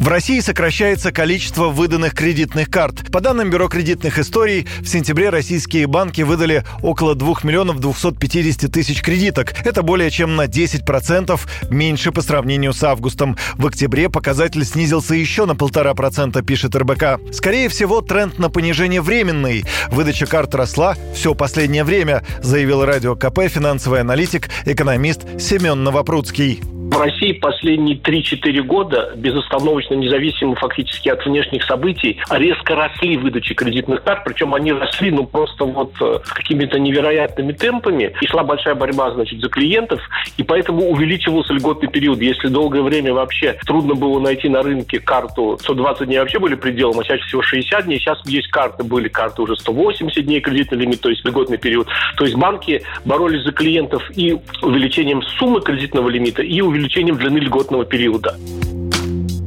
В России сокращается количество выданных кредитных карт. По данным Бюро кредитных историй, в сентябре российские банки выдали около 2 миллионов 250 тысяч кредиток. Это более чем на 10% меньше по сравнению с августом. В октябре показатель снизился еще на полтора процента, пишет РБК. Скорее всего, тренд на понижение временный. Выдача карт росла все последнее время, заявил радио КП финансовый аналитик, экономист Семен Новопрудский. В России последние 3-4 года, безостановочно независимо фактически от внешних событий, резко росли выдачи кредитных карт, причем они росли ну просто вот э, какими-то невероятными темпами. И шла большая борьба, значит, за клиентов, и поэтому увеличивался льготный период. Если долгое время вообще трудно было найти на рынке карту, 120 дней вообще были пределом, а чаще всего 60 дней, сейчас есть карты, были карты уже 180 дней кредитный лимит, то есть льготный период. То есть банки боролись за клиентов и увеличением суммы кредитного лимита, и увеличением увеличением длины льготного периода.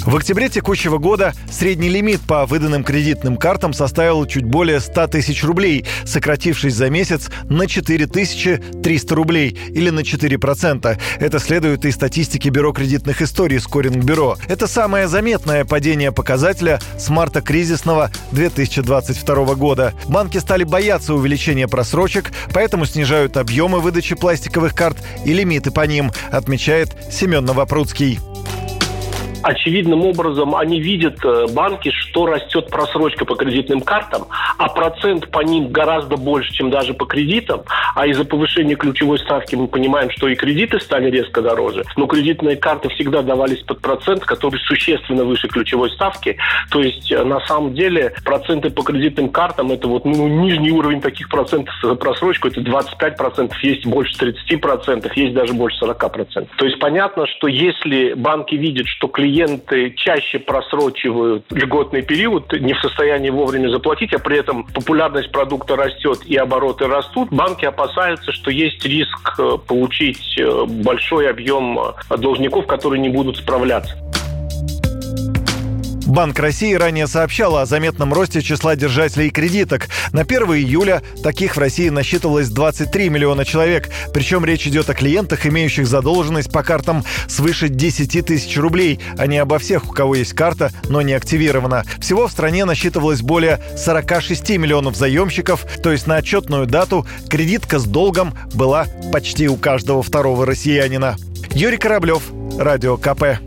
В октябре текущего года средний лимит по выданным кредитным картам составил чуть более 100 тысяч рублей, сократившись за месяц на 4300 рублей или на 4%. Это следует из статистики Бюро кредитных историй Скоринг Бюро. Это самое заметное падение показателя с марта кризисного 2022 года. Банки стали бояться увеличения просрочек, поэтому снижают объемы выдачи пластиковых карт и лимиты по ним, отмечает Семен Новопрудский очевидным образом они видят, э, банки, что растет просрочка по кредитным картам, а процент по ним гораздо больше, чем даже по кредитам. А из-за повышения ключевой ставки мы понимаем, что и кредиты стали резко дороже. Но кредитные карты всегда давались под процент, который существенно выше ключевой ставки. То есть, э, на самом деле, проценты по кредитным картам – это вот ну, нижний уровень таких процентов за просрочку. Это 25%, есть больше 30%, есть даже больше 40%. То есть, понятно, что если банки видят, что клиент клиенты чаще просрочивают льготный период, не в состоянии вовремя заплатить, а при этом популярность продукта растет и обороты растут, банки опасаются, что есть риск э, получить э, большой объем э, должников, которые не будут справляться. Банк России ранее сообщал о заметном росте числа держателей кредиток. На 1 июля таких в России насчитывалось 23 миллиона человек. Причем речь идет о клиентах, имеющих задолженность по картам свыше 10 тысяч рублей, а не обо всех, у кого есть карта, но не активирована. Всего в стране насчитывалось более 46 миллионов заемщиков, то есть на отчетную дату кредитка с долгом была почти у каждого второго россиянина. Юрий Кораблев, Радио КП.